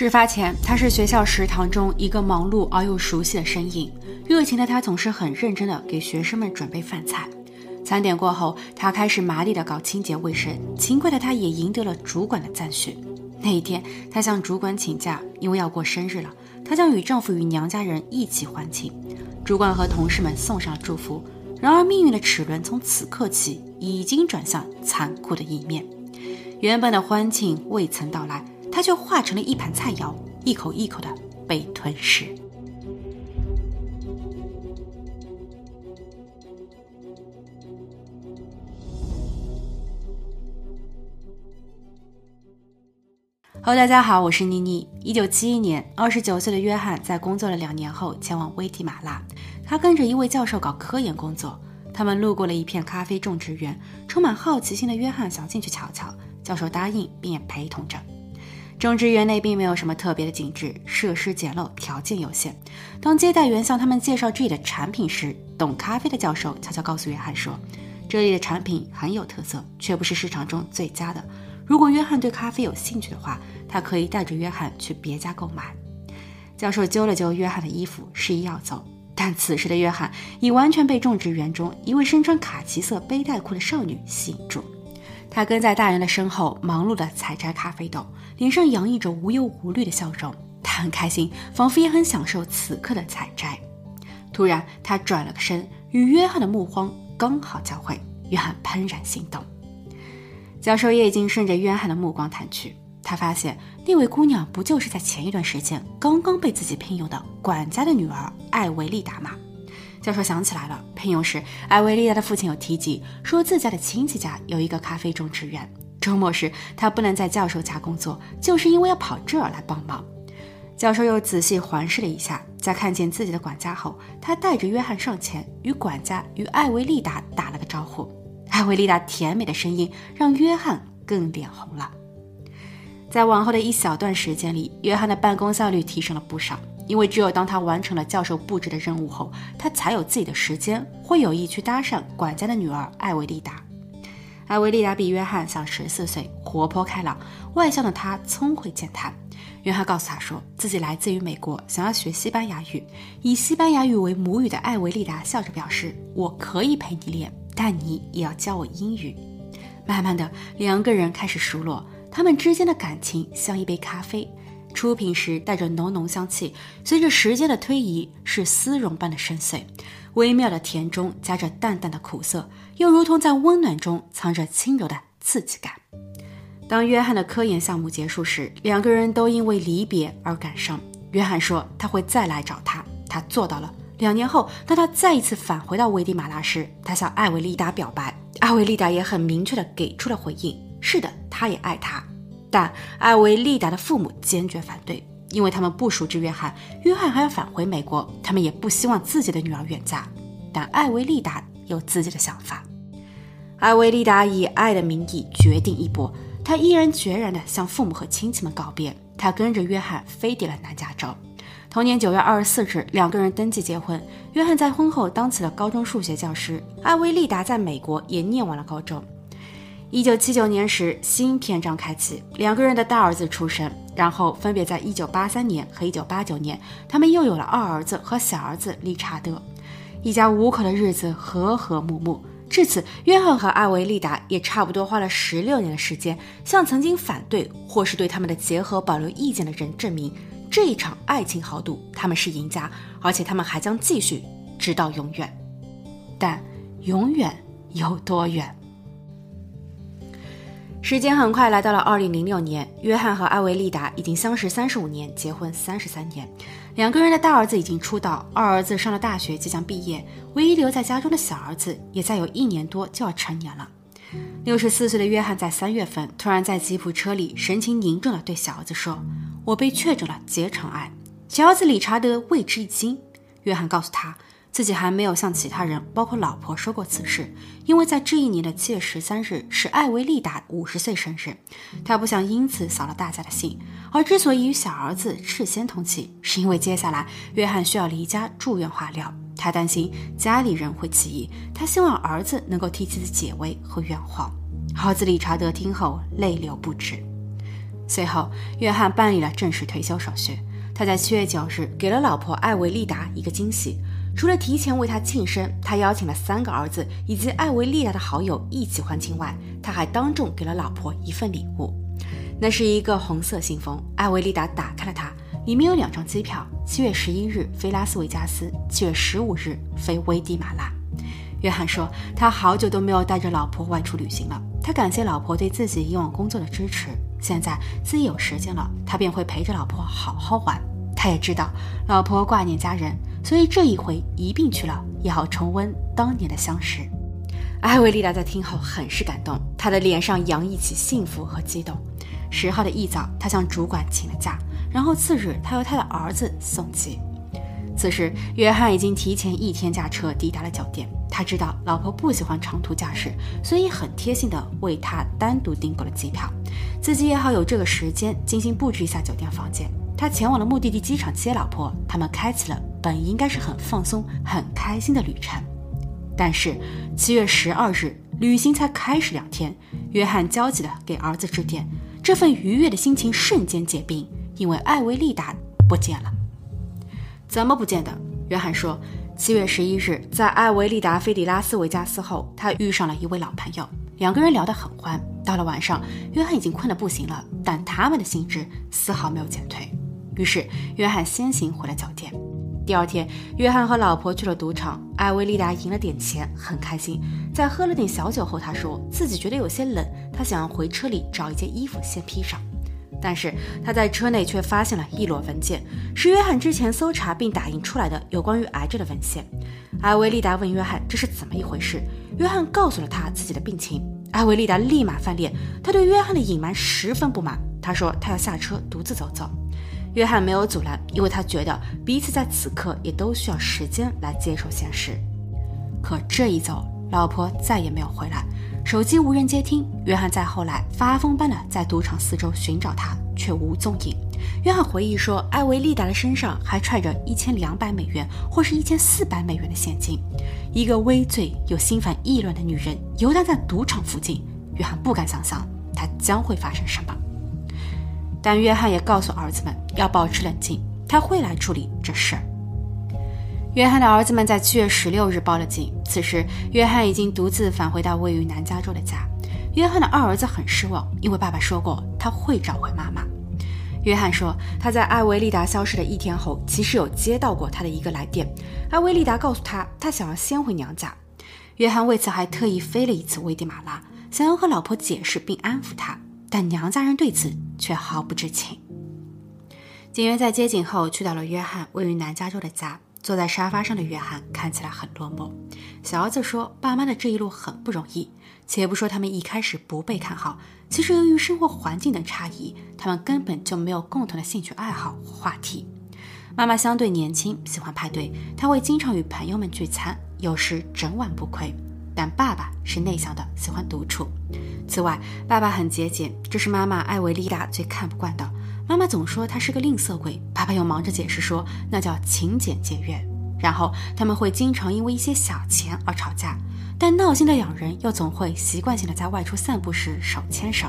事发前，他是学校食堂中一个忙碌而又熟悉的身影。热情的他总是很认真地给学生们准备饭菜。餐点过后，他开始麻利地搞清洁卫生。勤快的他也赢得了主管的赞许。那一天，她向主管请假，因为要过生日了。她将与丈夫与娘家人一起欢庆。主管和同事们送上了祝福。然而，命运的齿轮从此刻起已经转向残酷的一面。原本的欢庆未曾到来。他却化成了一盘菜肴，一口一口的被吞噬。Hello，大家好，我是妮妮。一九七一年，二十九岁的约翰在工作了两年后前往危地马拉，他跟着一位教授搞科研工作。他们路过了一片咖啡种植园，充满好奇心的约翰想进去瞧瞧，教授答应并也陪同着。种植园内并没有什么特别的景致，设施简陋，条件有限。当接待员向他们介绍这里的产品时，懂咖啡的教授悄悄告诉约翰说：“这里的产品很有特色，却不是市场中最佳的。如果约翰对咖啡有兴趣的话，他可以带着约翰去别家购买。”教授揪了揪约翰的衣服，示意要走。但此时的约翰已完全被种植园中一位身穿卡其色背带裤的少女吸引住。他跟在大人的身后，忙碌地采摘咖啡豆，脸上洋溢着无忧无虑的笑容。他很开心，仿佛也很享受此刻的采摘。突然，他转了个身，与约翰的目光刚好交汇。约翰怦然心动。教授也已经顺着约翰的目光探去，他发现那位姑娘不就是在前一段时间刚刚被自己聘用的管家的女儿艾维丽达吗？教授想起来了，聘用时，艾维利亚的父亲有提及，说自家的亲戚家有一个咖啡种植园。周末时，他不能在教授家工作，就是因为要跑这儿来帮忙。教授又仔细环视了一下，在看见自己的管家后，他带着约翰上前，与管家与艾维利达打了个招呼。艾维利达甜美的声音让约翰更脸红了。在往后的一小段时间里，约翰的办公效率提升了不少。因为只有当他完成了教授布置的任务后，他才有自己的时间，会有意去搭讪管家的女儿艾维丽达。艾维丽达比约翰小十四岁，活泼开朗，外向的她聪慧健谈。约翰告诉他说自己来自于美国，想要学西班牙语。以西班牙语为母语的艾维丽达笑着表示：“我可以陪你练，但你也要教我英语。”慢慢的，两个人开始熟络，他们之间的感情像一杯咖啡。出品时带着浓浓香气，随着时间的推移是丝绒般的深邃，微妙的甜中夹着淡淡的苦涩，又如同在温暖中藏着轻柔的刺激感。当约翰的科研项目结束时，两个人都因为离别而感伤。约翰说他会再来找他，他做到了。两年后，当他再一次返回到危地马拉时，他向艾维利达表白，艾维利达也很明确地给出了回应：是的，他也爱他。但艾维利达的父母坚决反对，因为他们不熟知约翰，约翰还要返回美国，他们也不希望自己的女儿远嫁。但艾维利达有自己的想法。艾维利达以爱的名义决定一搏，他毅然决然地向父母和亲戚们告别，他跟着约翰飞抵了南加州。同年九月二十四日，两个人登记结婚。约翰在婚后当起了高中数学教师，艾维利达在美国也念完了高中。一九七九年时，新篇章开启，两个人的大儿子出生，然后分别在一九八三年和一九八九年，他们又有了二儿子和小儿子理查德，一家五口的日子和和睦睦。至此，约翰和艾维丽达也差不多花了十六年的时间，向曾经反对或是对他们的结合保留意见的人证明，这一场爱情豪赌，他们是赢家，而且他们还将继续直到永远。但永远有多远？时间很快来到了二零零六年，约翰和艾维丽达已经相识三十五年，结婚三十三年。两个人的大儿子已经出道，二儿子上了大学，即将毕业。唯一留在家中的小儿子也再有一年多就要成年了。六十四岁的约翰在三月份突然在吉普车里神情凝重地对小儿子说：“我被确诊了结肠癌。”小儿子理查德为之一惊。约翰告诉他。自己还没有向其他人，包括老婆说过此事，因为在这一年的七月十三日是艾维利达五十岁生日，他不想因此扫了大家的兴。而之所以与小儿子事先通气，是因为接下来约翰需要离家住院化疗，他担心家里人会起疑，他希望儿子能够替妻子解围和圆谎。儿子理查德听后泪流不止。随后，约翰办理了正式退休手续。他在七月九日给了老婆艾维利达一个惊喜，除了提前为他庆生，他邀请了三个儿子以及艾维利达的好友一起欢庆外，他还当众给了老婆一份礼物，那是一个红色信封。艾维利达打开了它，里面有两张机票：七月十一日飞拉斯维加斯，七月十五日飞危地马拉。约翰说，他好久都没有带着老婆外出旅行了。他感谢老婆对自己以往工作的支持，现在自己有时间了，他便会陪着老婆好好玩。他也知道老婆挂念家人，所以这一回一并去了，也好重温当年的相识。艾维丽达在听后很是感动，她的脸上洋溢起幸福和激动。十号的一早，她向主管请了假，然后次日，她由她的儿子送机。此时，约翰已经提前一天驾车抵达了酒店。他知道老婆不喜欢长途驾驶，所以很贴心的为他单独订购了机票。自己也好有这个时间精心布置一下酒店房间。他前往了目的地机场接老婆，他们开启了本应该是很放松、很开心的旅程。但是七月十二日，旅行才开始两天，约翰焦急地给儿子致电，这份愉悦的心情瞬间结冰，因为艾维利达不见了。怎么不见的？约翰说，七月十一日，在艾维利达飞抵拉斯维加斯后，他遇上了一位老朋友，两个人聊得很欢。到了晚上，约翰已经困得不行了，但他们的兴致丝毫没有减退。于是，约翰先行回了酒店。第二天，约翰和老婆去了赌场，艾维利达赢了点钱，很开心。在喝了点小酒后，他说自己觉得有些冷，他想要回车里找一件衣服先披上。但是他在车内却发现了一摞文件，是约翰之前搜查并打印出来的有关于癌症的文献。艾维利达问约翰这是怎么一回事，约翰告诉了他自己的病情。艾维利达立马翻脸，他对约翰的隐瞒十分不满。他说他要下车独自走走，约翰没有阻拦，因为他觉得彼此在此刻也都需要时间来接受现实。可这一走，老婆再也没有回来。手机无人接听，约翰在后来发疯般的在赌场四周寻找她，却无踪影。约翰回忆说，艾维利达的身上还揣着一千两百美元或是一千四百美元的现金。一个微醉又心烦意乱的女人游荡在赌场附近，约翰不敢想象她将会发生什么。但约翰也告诉儿子们要保持冷静，他会来处理这事儿。约翰的儿子们在七月十六日报了警。此时，约翰已经独自返回到位于南加州的家。约翰的二儿子很失望，因为爸爸说过他会找回妈妈。约翰说，他在艾维利达消失的一天后，其实有接到过他的一个来电。艾维利达告诉他，他想要先回娘家。约翰为此还特意飞了一次危地马拉，想要和老婆解释并安抚她，但娘家人对此却毫不知情。警员在接警后去到了约翰位于南加州的家。坐在沙发上的约翰看起来很落寞。小儿子说：“爸妈的这一路很不容易。且不说他们一开始不被看好，其实由于生活环境等差异，他们根本就没有共同的兴趣爱好或话题。妈妈相对年轻，喜欢派对，她会经常与朋友们聚餐，有时整晚不归。但爸爸是内向的，喜欢独处。此外，爸爸很节俭，这是妈妈艾维丽达最看不惯的。”妈妈总说他是个吝啬鬼，爸爸又忙着解释说那叫勤俭节约。然后他们会经常因为一些小钱而吵架，但闹心的两人又总会习惯性的在外出散步时手牵手。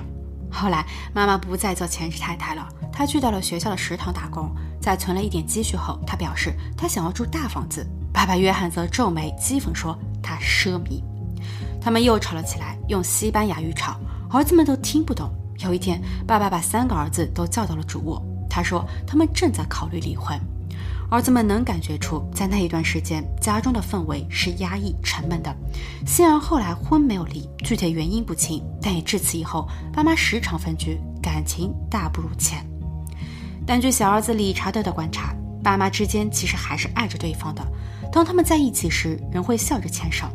后来妈妈不再做全职太太了，她去到了学校的食堂打工，在存了一点积蓄后，她表示她想要住大房子。爸爸约翰则皱眉讥讽说他奢靡。他们又吵了起来，用西班牙语吵，儿子们都听不懂。有一天，爸爸把三个儿子都叫到了主卧。他说：“他们正在考虑离婚。”儿子们能感觉出，在那一段时间，家中的氛围是压抑、沉闷的。幸而后来婚没有离，具体原因不清，但也至此以后，爸妈时常分居，感情大不如前。但据小儿子理查德的观察，爸妈之间其实还是爱着对方的。当他们在一起时，仍会笑着牵手。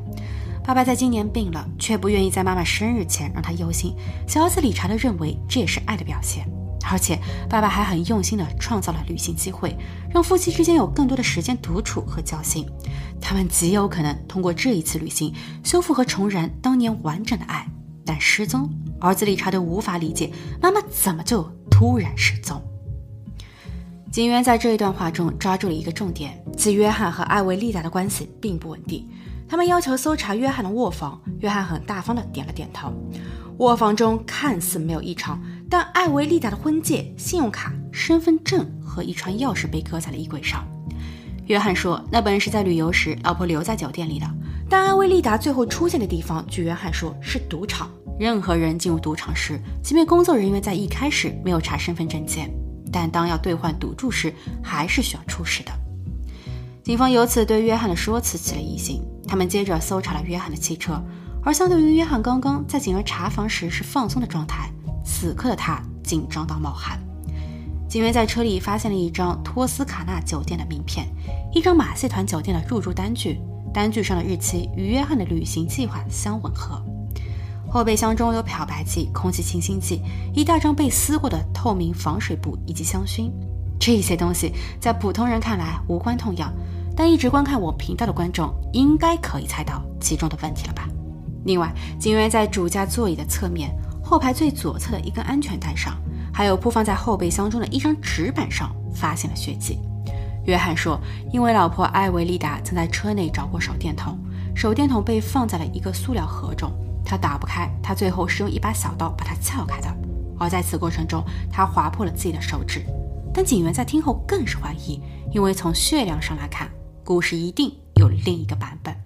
爸爸在今年病了，却不愿意在妈妈生日前让她忧心。小儿子理查德认为这也是爱的表现，而且爸爸还很用心地创造了旅行机会，让夫妻之间有更多的时间独处和交心。他们极有可能通过这一次旅行修复和重燃当年完整的爱。但失踪，儿子理查德无法理解妈妈怎么就突然失踪。警员在这一段话中抓住了一个重点，自约翰和艾维丽达的关系并不稳定。他们要求搜查约翰的卧房，约翰很大方地点了点头。卧房中看似没有异常，但艾维丽达的婚戒、信用卡、身份证和一串钥匙被搁在了衣柜上。约翰说，那本是在旅游时老婆留在酒店里的。但艾维丽达最后出现的地方，据约翰说是赌场。任何人进入赌场时，即便工作人员在一开始没有查身份证件，但当要兑换赌注时，还是需要出示的。警方由此对约翰的说辞起了疑心。他们接着搜查了约翰的汽车，而相对于约翰刚刚在警员查房时是放松的状态，此刻的他紧张到冒汗。警员在车里发现了一张托斯卡纳酒店的名片，一张马戏团酒店的入住单据，单据上的日期与约翰的旅行计划相吻合。后备箱中有漂白剂、空气清新剂、一大张被撕过的透明防水布以及香薰。这些东西在普通人看来无关痛痒。但一直观看我频道的观众应该可以猜到其中的问题了吧？另外，警员在主驾座椅的侧面后排最左侧的一根安全带上，还有铺放在后备箱中的一张纸板上发现了血迹。约翰说，因为老婆艾维丽达曾在车内找过手电筒，手电筒被放在了一个塑料盒中，他打不开，他最后是用一把小刀把它撬开的。而在此过程中，他划破了自己的手指。但警员在听后更是怀疑，因为从血量上来看。故事一定有另一个版本。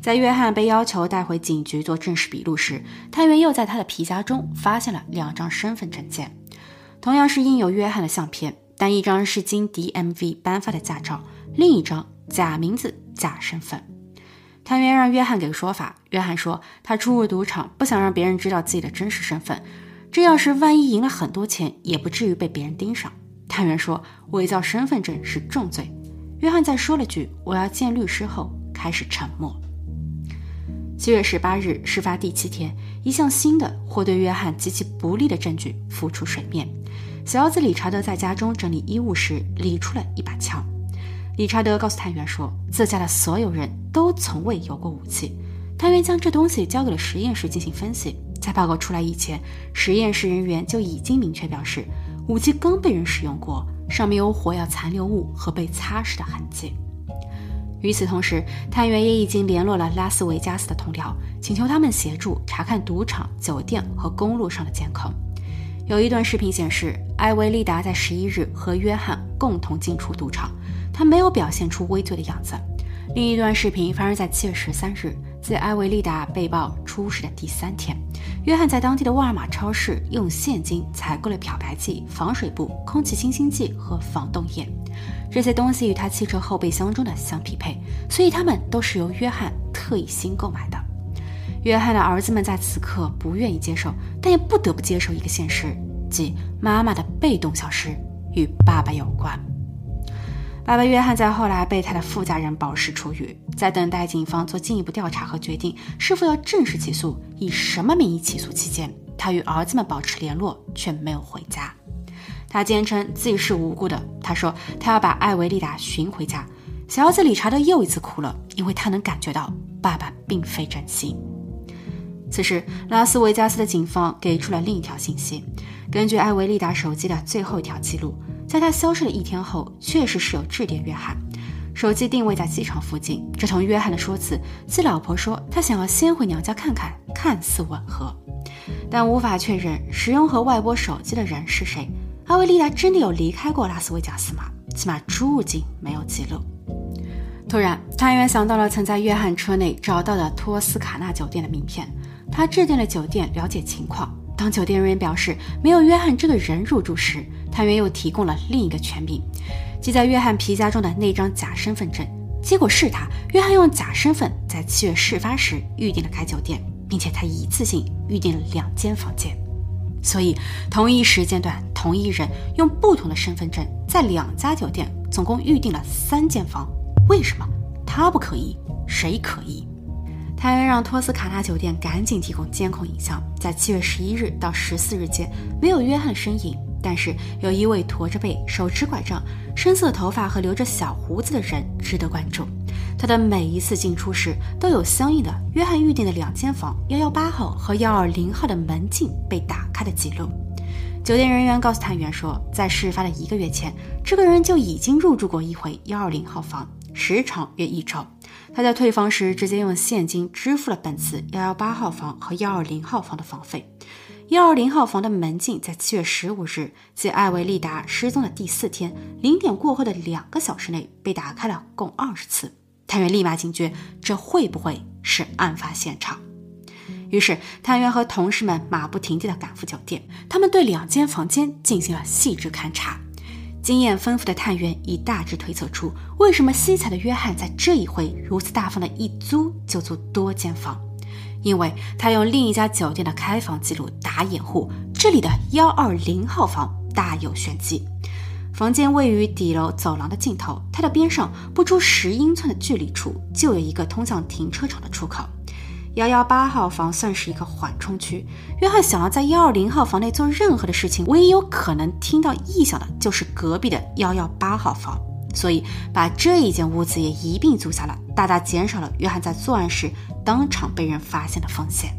在约翰被要求带回警局做正式笔录时，探员又在他的皮夹中发现了两张身份证件，同样是印有约翰的相片，但一张是经 DMV 颁发的驾照，另一张假名字假身份。探员让约翰给个说法，约翰说他出入赌场不想让别人知道自己的真实身份，这要是万一赢了很多钱，也不至于被别人盯上。探员说伪造身份证是重罪。约翰在说了句“我要见律师”后，开始沉默。七月十八日，事发第七天，一项新的或对约翰极其不利的证据浮出水面。小儿子理查德在家中整理衣物时，理出了一把枪。理查德告诉探员说，自家的所有人都从未有过武器。探员将这东西交给了实验室进行分析。在报告出来以前，实验室人员就已经明确表示，武器刚被人使用过。上面有火药残留物和被擦拭的痕迹。与此同时，探员也已经联络了拉斯维加斯的同僚，请求他们协助查看赌场、酒店和公路上的监控。有一段视频显示，艾维利达在十一日和约翰共同进出赌场，他没有表现出畏罪的样子。另一段视频发生在七月十三日。自艾维利达被曝出事的第三天，约翰在当地的沃尔玛超市用现金采购了漂白剂、防水布、空气清新剂和防冻液。这些东西与他汽车后备箱中的相匹配，所以他们都是由约翰特意新购买的。约翰的儿子们在此刻不愿意接受，但也不得不接受一个现实，即妈妈的被动消失与爸爸有关。爸爸约翰在后来被他的副家人保释出狱，在等待警方做进一步调查和决定是否要正式起诉、以什么名义起诉期间，他与儿子们保持联络，却没有回家。他坚称自己是无辜的。他说他要把艾维利达寻回家。小儿子理查德又一次哭了，因为他能感觉到爸爸并非真心。此时，拉斯维加斯的警方给出了另一条信息：根据艾维利达手机的最后一条记录。在他消失的一天后，确实是有致电约翰，手机定位在机场附近。这同约翰的说辞，其老婆说他想要先回娘家看看，看似吻合，但无法确认使用和外拨手机的人是谁。阿维利达真的有离开过拉斯维加斯吗？起码出入境没有记录。突然，探员想到了曾在约翰车内找到的托斯卡纳酒店的名片，他致电了酒店了解情况。当酒店人员表示没有约翰这个人入住时，探员又提供了另一个权柄，即在约翰皮夹中的那张假身份证。结果是他，约翰用假身份在七月事发时预定了该酒店，并且他一次性预定了两间房间。所以，同一时间段，同一人用不同的身份证在两家酒店总共预定了三间房。为什么他不可以，谁可以？探员让托斯卡纳酒店赶紧提供监控影像，在七月十一日到十四日间没有约翰的身影。但是有一位驼着背、手持拐杖、深色头发和留着小胡子的人值得关注。他的每一次进出时都有相应的约翰预订的两间房幺幺八号和幺二零号的门禁被打开的记录。酒店人员告诉探员说，在事发的一个月前，这个人就已经入住过一回幺二零号房，时长约一周。他在退房时直接用现金支付了本次幺幺八号房和幺二零号房的房费。幺二零号房的门禁在七月十五日，即艾维利达失踪的第四天零点过后的两个小时内被打开了共二十次。探员立马警觉，这会不会是案发现场？于是，探员和同事们马不停蹄地赶赴酒店，他们对两间房间进行了细致勘察。经验丰富的探员已大致推测出，为什么西彩的约翰在这一回如此大方的一租就租多间房。因为他用另一家酒店的开房记录打掩护，这里的幺二零号房大有玄机。房间位于底楼走廊的尽头，它的边上不出十英寸的距离处就有一个通向停车场的出口。幺幺八号房算是一个缓冲区，约翰想要在幺二零号房内做任何的事情，唯一有可能听到异响的就是隔壁的幺幺八号房。所以，把这一间屋子也一并租下了，大大减少了约翰在作案时当场被人发现的风险。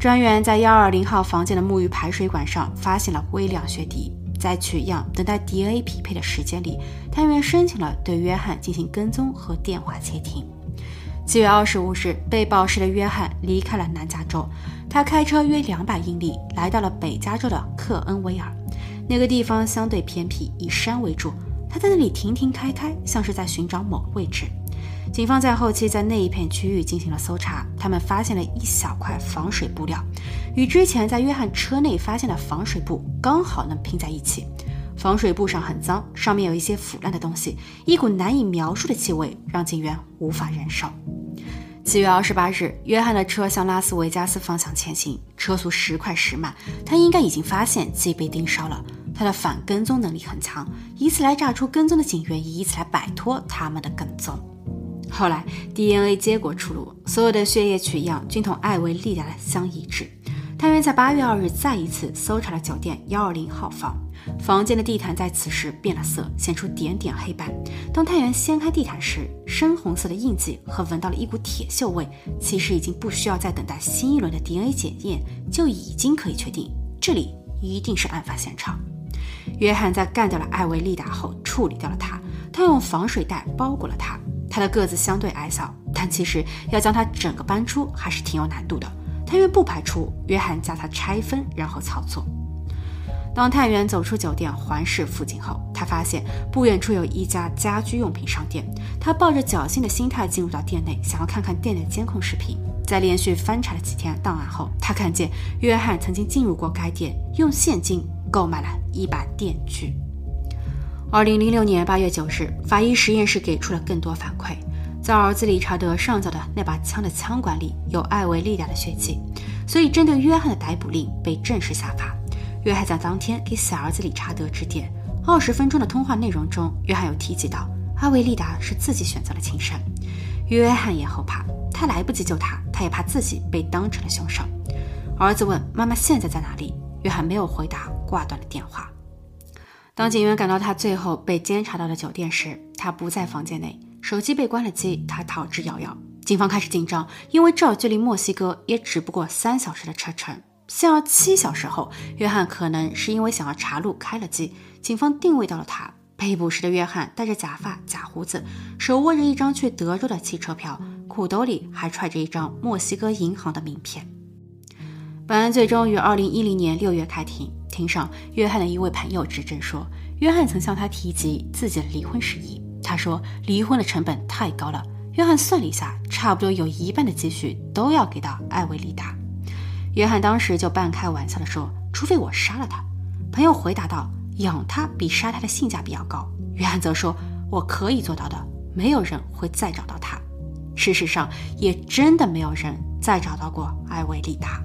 专员在幺二零号房间的沐浴排水管上发现了微量血滴，在取样等待 DNA 匹配的时间里，探员申请了对约翰进行跟踪和电话窃听。七月二十五日，被保释的约翰离开了南加州，他开车约两百英里来到了北加州的克恩维尔，那个地方相对偏僻，以山为主。他在那里停停开开，像是在寻找某个位置。警方在后期在那一片区域进行了搜查，他们发现了一小块防水布料，与之前在约翰车内发现的防水布刚好能拼在一起。防水布上很脏，上面有一些腐烂的东西，一股难以描述的气味让警员无法忍受。七月二十八日，约翰的车向拉斯维加斯方向前行，车速时快时慢，他应该已经发现自己被盯梢了。他的反跟踪能力很强，以此来炸出跟踪的警员，以此来摆脱他们的跟踪。后来 DNA 结果出炉，所有的血液取样均同艾维利达的相一致。探员在八月二日再一次搜查了酒店幺二零号房，房间的地毯在此时变了色，显出点点黑斑。当探员掀开地毯时，深红色的印记和闻到了一股铁锈味，其实已经不需要再等待新一轮的 DNA 检验，就已经可以确定这里一定是案发现场。约翰在干掉了艾维利达后，处理掉了他。他用防水袋包裹了他。他的个子相对矮小，但其实要将他整个搬出还是挺有难度的。探员不排除约翰将他拆分，然后操作。当探员走出酒店环视附近后，他发现不远处有一家家居用品商店。他抱着侥幸的心态进入到店内，想要看看店内监控视频。在连续翻查了几天档案后，他看见约翰曾经进入过该店，用现金。购买了一把电锯。二零零六年八月九日，法医实验室给出了更多反馈，在儿子理查德上缴的那把枪的枪管里有艾维利亚的血迹，所以针对约翰的逮捕令被正式下发。约翰在当天给小儿子理查德致电，二十分钟的通话内容中，约翰有提及到艾维利达是自己选择了轻生。约翰也后怕，他来不及救他，他也怕自己被当成了凶手。儿子问妈妈现在在哪里，约翰没有回答。挂断了电话。当警员赶到他最后被监察到的酒店时，他不在房间内，手机被关了机，他逃之夭夭。警方开始紧张，因为这距离墨西哥也只不过三小时的车程。幸而七小时后，约翰可能是因为想要查路开了机，警方定位到了他。被捕时的约翰戴着假发、假胡子，手握着一张去德州的汽车票，裤兜里还揣着一张墨西哥银行的名片。本案最终于二零一零年六月开庭。庭上，约翰的一位朋友指证说，约翰曾向他提及自己的离婚事宜。他说，离婚的成本太高了。约翰算了一下，差不多有一半的积蓄都要给到艾维利达。约翰当时就半开玩笑地说：“除非我杀了他。”朋友回答道：“养他比杀他的性价比要高。”约翰则说：“我可以做到的，没有人会再找到他。”事实上，也真的没有人再找到过艾维利达。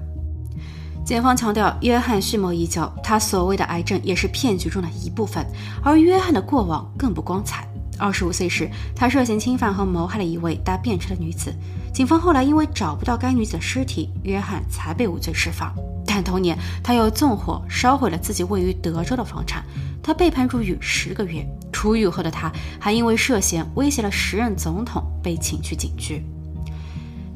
检方强调，约翰蓄谋已久，他所谓的癌症也是骗局中的一部分。而约翰的过往更不光彩。二十五岁时，他涉嫌侵犯和谋害了一位搭便车的女子。警方后来因为找不到该女子的尸体，约翰才被无罪释放。但同年，他又纵火烧毁了自己位于德州的房产，他被判入狱十个月。出狱后的他，还因为涉嫌威胁了时任总统，被请去警局。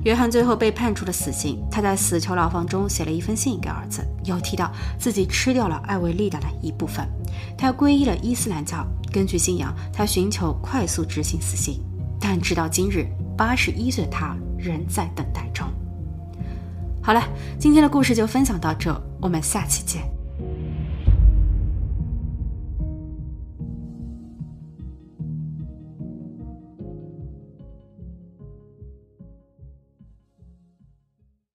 约翰最后被判处了死刑。他在死囚牢房中写了一封信给儿子，又提到自己吃掉了艾维利达的一部分。他皈依了伊斯兰教，根据信仰，他寻求快速执行死刑。但直到今日，八十一岁的他仍在等待中。好了，今天的故事就分享到这。我们下期见。